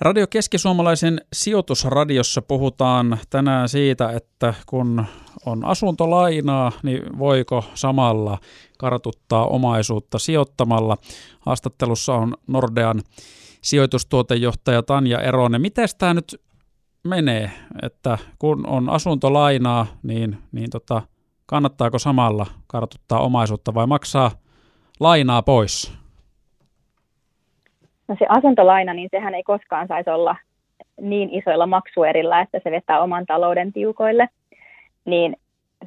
Radio Keski-Suomalaisen sijoitusradiossa puhutaan tänään siitä, että kun on asuntolainaa, niin voiko samalla kartuttaa omaisuutta sijoittamalla. Haastattelussa on Nordean sijoitustuotejohtaja Tanja Eronen. Miten tämä nyt menee, että kun on asuntolainaa, niin, niin tota, kannattaako samalla kartuttaa omaisuutta vai maksaa lainaa pois? No se asuntolaina, niin sehän ei koskaan saisi olla niin isoilla maksuerillä, että se vetää oman talouden tiukoille. Niin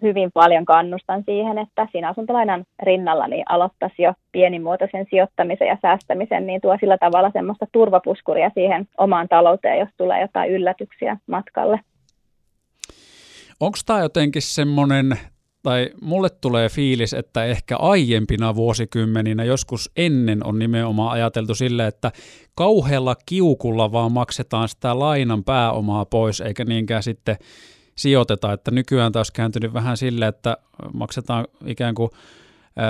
hyvin paljon kannustan siihen, että siinä asuntolainan rinnalla niin aloittaisi jo pienimuotoisen sijoittamisen ja säästämisen, niin tuo sillä tavalla semmoista turvapuskuria siihen omaan talouteen, jos tulee jotain yllätyksiä matkalle. Onko tämä jotenkin semmoinen tai mulle tulee fiilis, että ehkä aiempina vuosikymmeninä joskus ennen on nimenomaan ajateltu sille, että kauhealla kiukulla vaan maksetaan sitä lainan pääomaa pois, eikä niinkään sitten sijoiteta, että nykyään taas kääntynyt vähän sille, että maksetaan ikään kuin ää,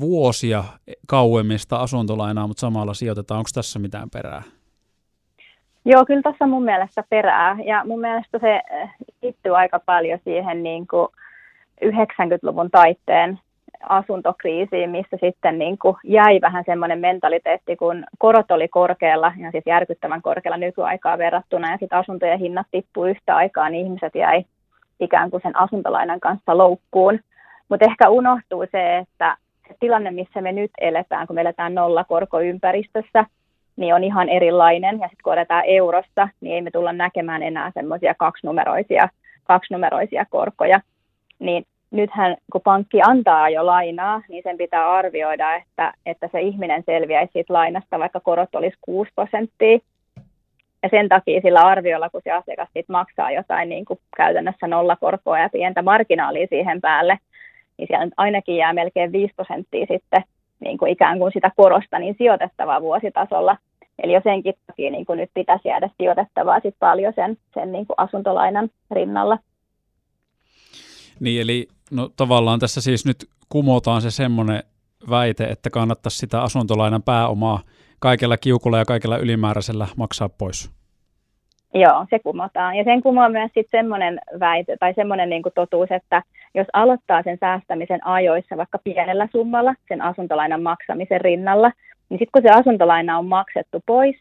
vuosia kauemmista asuntolainaa, mutta samalla sijoitetaan. Onko tässä mitään perää? Joo, kyllä tässä mun mielestä perää. Ja mun mielestä se liittyy aika paljon siihen niin kuin 90-luvun taitteen asuntokriisiin, missä sitten niin kuin jäi vähän semmoinen mentaliteetti, kun korot oli korkealla, ja siis järkyttävän korkealla nykyaikaa verrattuna, ja sitten asuntojen hinnat tippui yhtä aikaa, niin ihmiset jäi ikään kuin sen asuntolainan kanssa loukkuun. Mutta ehkä unohtuu se, että se tilanne, missä me nyt eletään, kun me eletään nollakorkoympäristössä, niin on ihan erilainen. Ja sitten kun otetaan eurosta, niin ei me tulla näkemään enää semmoisia kaksinumeroisia, kaksinumeroisia korkoja niin nythän kun pankki antaa jo lainaa, niin sen pitää arvioida, että, että se ihminen selviäisi siitä lainasta, vaikka korot olisi 6 prosenttia. Ja sen takia sillä arviolla, kun se asiakas sit maksaa jotain niin kuin käytännössä nollakorkoa ja pientä marginaalia siihen päälle, niin siellä ainakin jää melkein 5 prosenttia sitten niin kuin ikään kuin sitä korosta niin sijoitettavaa vuositasolla. Eli jo senkin takia niin kuin nyt pitäisi jäädä sijoitettavaa sit paljon sen, sen niin kuin asuntolainan rinnalla. Niin eli no, tavallaan tässä siis nyt kumotaan se semmoinen väite, että kannattaisi sitä asuntolainan pääomaa kaikella kiukulla ja kaikella ylimääräisellä maksaa pois. Joo, se kumotaan. Ja sen kumoaa myös sitten semmoinen väite tai semmoinen niin totuus, että jos aloittaa sen säästämisen ajoissa vaikka pienellä summalla sen asuntolainan maksamisen rinnalla, niin sitten kun se asuntolaina on maksettu pois,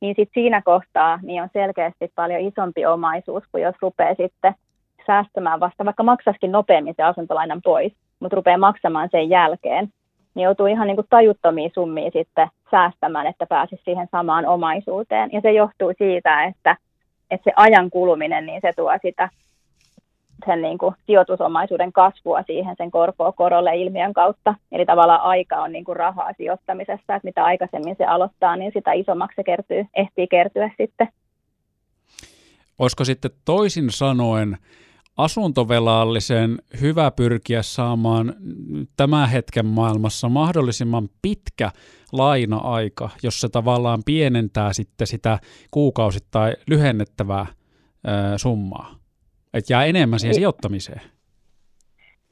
niin sitten siinä kohtaa niin on selkeästi paljon isompi omaisuus kuin jos rupeaa sitten säästämään vasta, vaikka maksaisikin nopeammin se asuntolainan pois, mutta rupeaa maksamaan sen jälkeen, niin joutuu ihan niin kuin tajuttomia summia sitten säästämään, että pääsisi siihen samaan omaisuuteen. Ja se johtuu siitä, että, että se ajan kuluminen, niin se tuo sitä sen niin kuin sijoitusomaisuuden kasvua siihen sen korkoa korolle ilmiön kautta. Eli tavallaan aika on niin kuin rahaa sijoittamisessa, että mitä aikaisemmin se aloittaa, niin sitä isommaksi se kertyy, ehtii kertyä sitten. Olisiko sitten toisin sanoen asuntovelallisen hyvä pyrkiä saamaan tämän hetken maailmassa mahdollisimman pitkä laina-aika, jos se tavallaan pienentää sitten sitä kuukausittain lyhennettävää summaa. Että jää enemmän siihen niin. sijoittamiseen.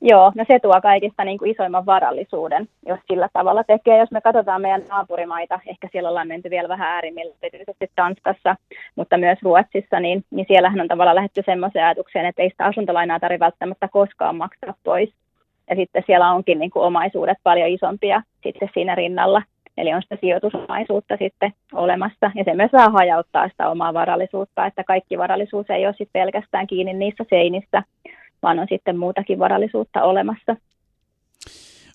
Joo, no se tuo kaikista niin kuin isoimman varallisuuden, jos sillä tavalla tekee. Jos me katsotaan meidän naapurimaita, ehkä siellä ollaan menty vielä vähän äärimmillä, erityisesti Tanskassa, mutta myös Ruotsissa, niin, niin siellähän on tavallaan lähdetty semmoiseen ajatukseen, että ei sitä asuntolainaa tarvitse välttämättä koskaan maksaa pois. Ja sitten siellä onkin niin kuin omaisuudet paljon isompia sitten siinä rinnalla. Eli on sitä sijoitusomaisuutta sitten olemassa. Ja se myös vähän hajauttaa sitä omaa varallisuutta, että kaikki varallisuus ei ole sitten pelkästään kiinni niissä seinissä, vaan on sitten muutakin varallisuutta olemassa.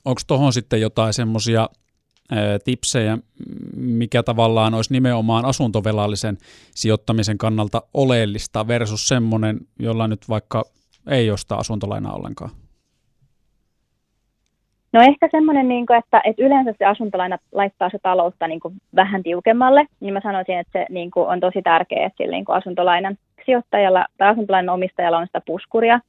Onko tuohon sitten jotain semmoisia tipsejä, mikä tavallaan olisi nimenomaan asuntovelallisen sijoittamisen kannalta oleellista versus semmoinen, jolla nyt vaikka ei osta asuntolainaa ollenkaan? No ehkä semmoinen, niin että, että yleensä se asuntolaina laittaa se taloutta niin vähän tiukemmalle, niin mä sanoisin, että se niin on tosi tärkeää, että sillä niin asuntolainan sijoittajalla tai asuntolainan omistajalla on sitä puskuria,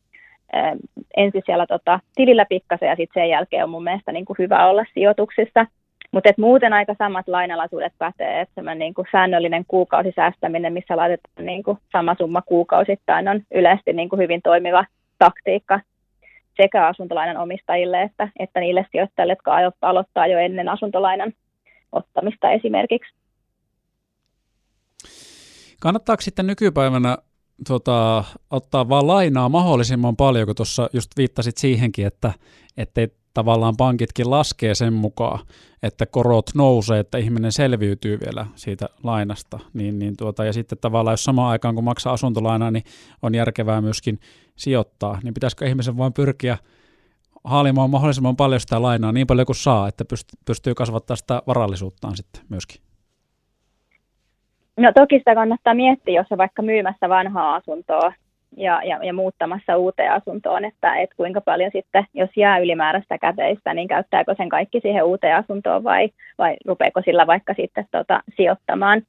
ensin siellä tota, tilillä pikkasen ja sitten sen jälkeen on mun mielestä niin kuin hyvä olla sijoituksissa. Mutta muuten aika samat lainalaisuudet pätee, että semmoinen niin kuin säännöllinen kuukausisäästäminen, missä laitetaan niin kuin sama summa kuukausittain, on yleisesti niin kuin hyvin toimiva taktiikka sekä asuntolainan omistajille että, että niille sijoittajille, jotka aloittaa jo ennen asuntolainan ottamista esimerkiksi. Kannattaako sitten nykypäivänä tuota, ottaa vaan lainaa mahdollisimman paljon, kun tuossa just viittasit siihenkin, että ettei tavallaan pankitkin laskee sen mukaan, että korot nousee, että ihminen selviytyy vielä siitä lainasta. Niin, niin tuota, ja sitten tavallaan, jos samaan aikaan kun maksaa asuntolainaa, niin on järkevää myöskin sijoittaa, niin pitäisikö ihmisen vain pyrkiä haalimaan mahdollisimman paljon sitä lainaa niin paljon kuin saa, että pystyy kasvattaa sitä varallisuuttaan sitten myöskin? No toki sitä kannattaa miettiä, jos on vaikka myymässä vanhaa asuntoa ja, ja, ja muuttamassa uuteen asuntoon, että et kuinka paljon sitten, jos jää ylimääräistä käteistä, niin käyttääkö sen kaikki siihen uuteen asuntoon vai, vai rupeeko sillä vaikka sitten tota, sijoittamaan.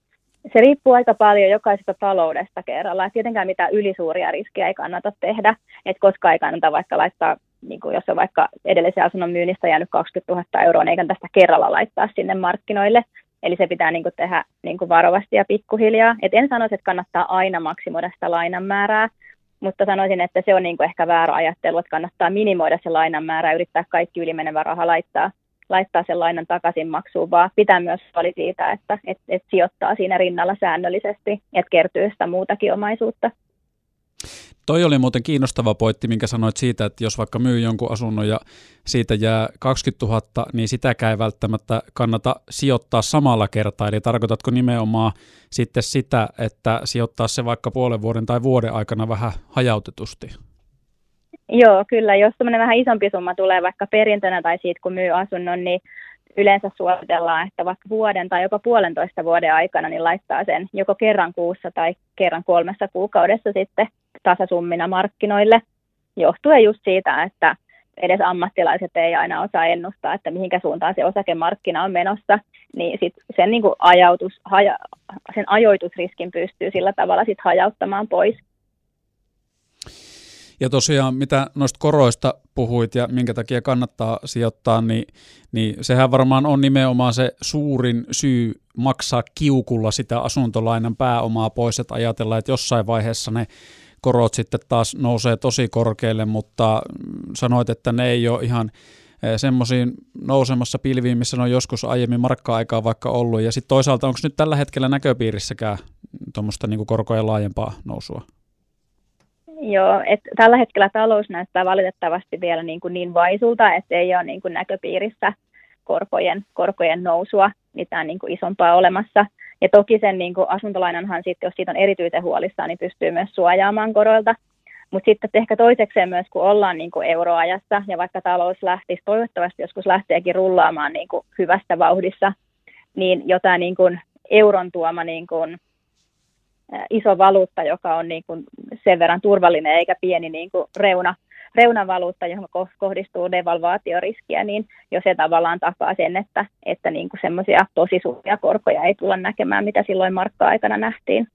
Se riippuu aika paljon jokaisesta taloudesta kerralla. Et tietenkään mitään ylisuuria riskejä ei kannata tehdä, että koska ei kannata vaikka laittaa, niin kuin jos on vaikka edellisen asunnon myynnistä jäänyt 20 000 euroa, niin eikä tästä kerralla laittaa sinne markkinoille. Eli se pitää niin kuin tehdä niin kuin varovasti ja pikkuhiljaa. Et en sanoisi, että kannattaa aina maksimoida sitä lainan määrää, mutta sanoisin, että se on niin kuin ehkä väärä ajattelu, että kannattaa minimoida se lainan määrä ja yrittää kaikki ylimenevä raha laittaa, laittaa sen lainan takaisin maksuun, vaan pitää myös huoli siitä, että et, et sijoittaa siinä rinnalla säännöllisesti, että kertyy sitä muutakin omaisuutta. Toi oli muuten kiinnostava pointti, minkä sanoit siitä, että jos vaikka myy jonkun asunnon ja siitä jää 20 000, niin sitäkään ei välttämättä kannata sijoittaa samalla kertaa. Eli tarkoitatko nimenomaan sitten sitä, että sijoittaa se vaikka puolen vuoden tai vuoden aikana vähän hajautetusti? Joo, kyllä. Jos semmoinen vähän isompi summa tulee vaikka perintönä tai siitä, kun myy asunnon, niin yleensä suositellaan, että vaikka vuoden tai jopa puolentoista vuoden aikana niin laittaa sen joko kerran kuussa tai kerran kolmessa kuukaudessa sitten tasasummina markkinoille, johtuen just siitä, että edes ammattilaiset ei aina osaa ennustaa, että mihinkä suuntaan se osakemarkkina on menossa, niin sit sen, niin ajautus, haja, sen ajoitusriskin pystyy sillä tavalla sit hajauttamaan pois. Ja tosiaan, mitä noista koroista puhuit ja minkä takia kannattaa sijoittaa, niin, niin sehän varmaan on nimenomaan se suurin syy maksaa kiukulla sitä asuntolainan pääomaa pois, että ajatellaan, että jossain vaiheessa ne korot sitten taas nousee tosi korkealle, mutta sanoit, että ne ei ole ihan eh, semmoisiin nousemassa pilviin, missä ne on joskus aiemmin markka-aikaa vaikka ollut. Ja sitten toisaalta, onko nyt tällä hetkellä näköpiirissäkään tuommoista niin korkojen laajempaa nousua? Joo, että tällä hetkellä talous näyttää valitettavasti vielä niin, kuin niin vaisulta, että ei ole niin kuin näköpiirissä korkojen, korkojen nousua mitään niin kuin isompaa olemassa. Ja toki sen niin kuin asuntolainanhan sitten, jos siitä on erityisen huolissaan, niin pystyy myös suojaamaan koroilta. Mutta sitten ehkä toisekseen myös, kun ollaan niin kuin euroajassa ja vaikka talous lähtisi, toivottavasti joskus lähteekin rullaamaan niin kuin hyvästä vauhdissa, niin jotain niin kuin euron tuoma niin kuin iso valuutta, joka on niin kuin sen verran turvallinen eikä pieni niin kuin reuna, reunavaluutta, johon kohdistuu devalvaatioriskiä, niin jo se tavallaan takaa sen, että, että niin semmoisia tosi suuria korkoja ei tulla näkemään, mitä silloin markka-aikana nähtiin.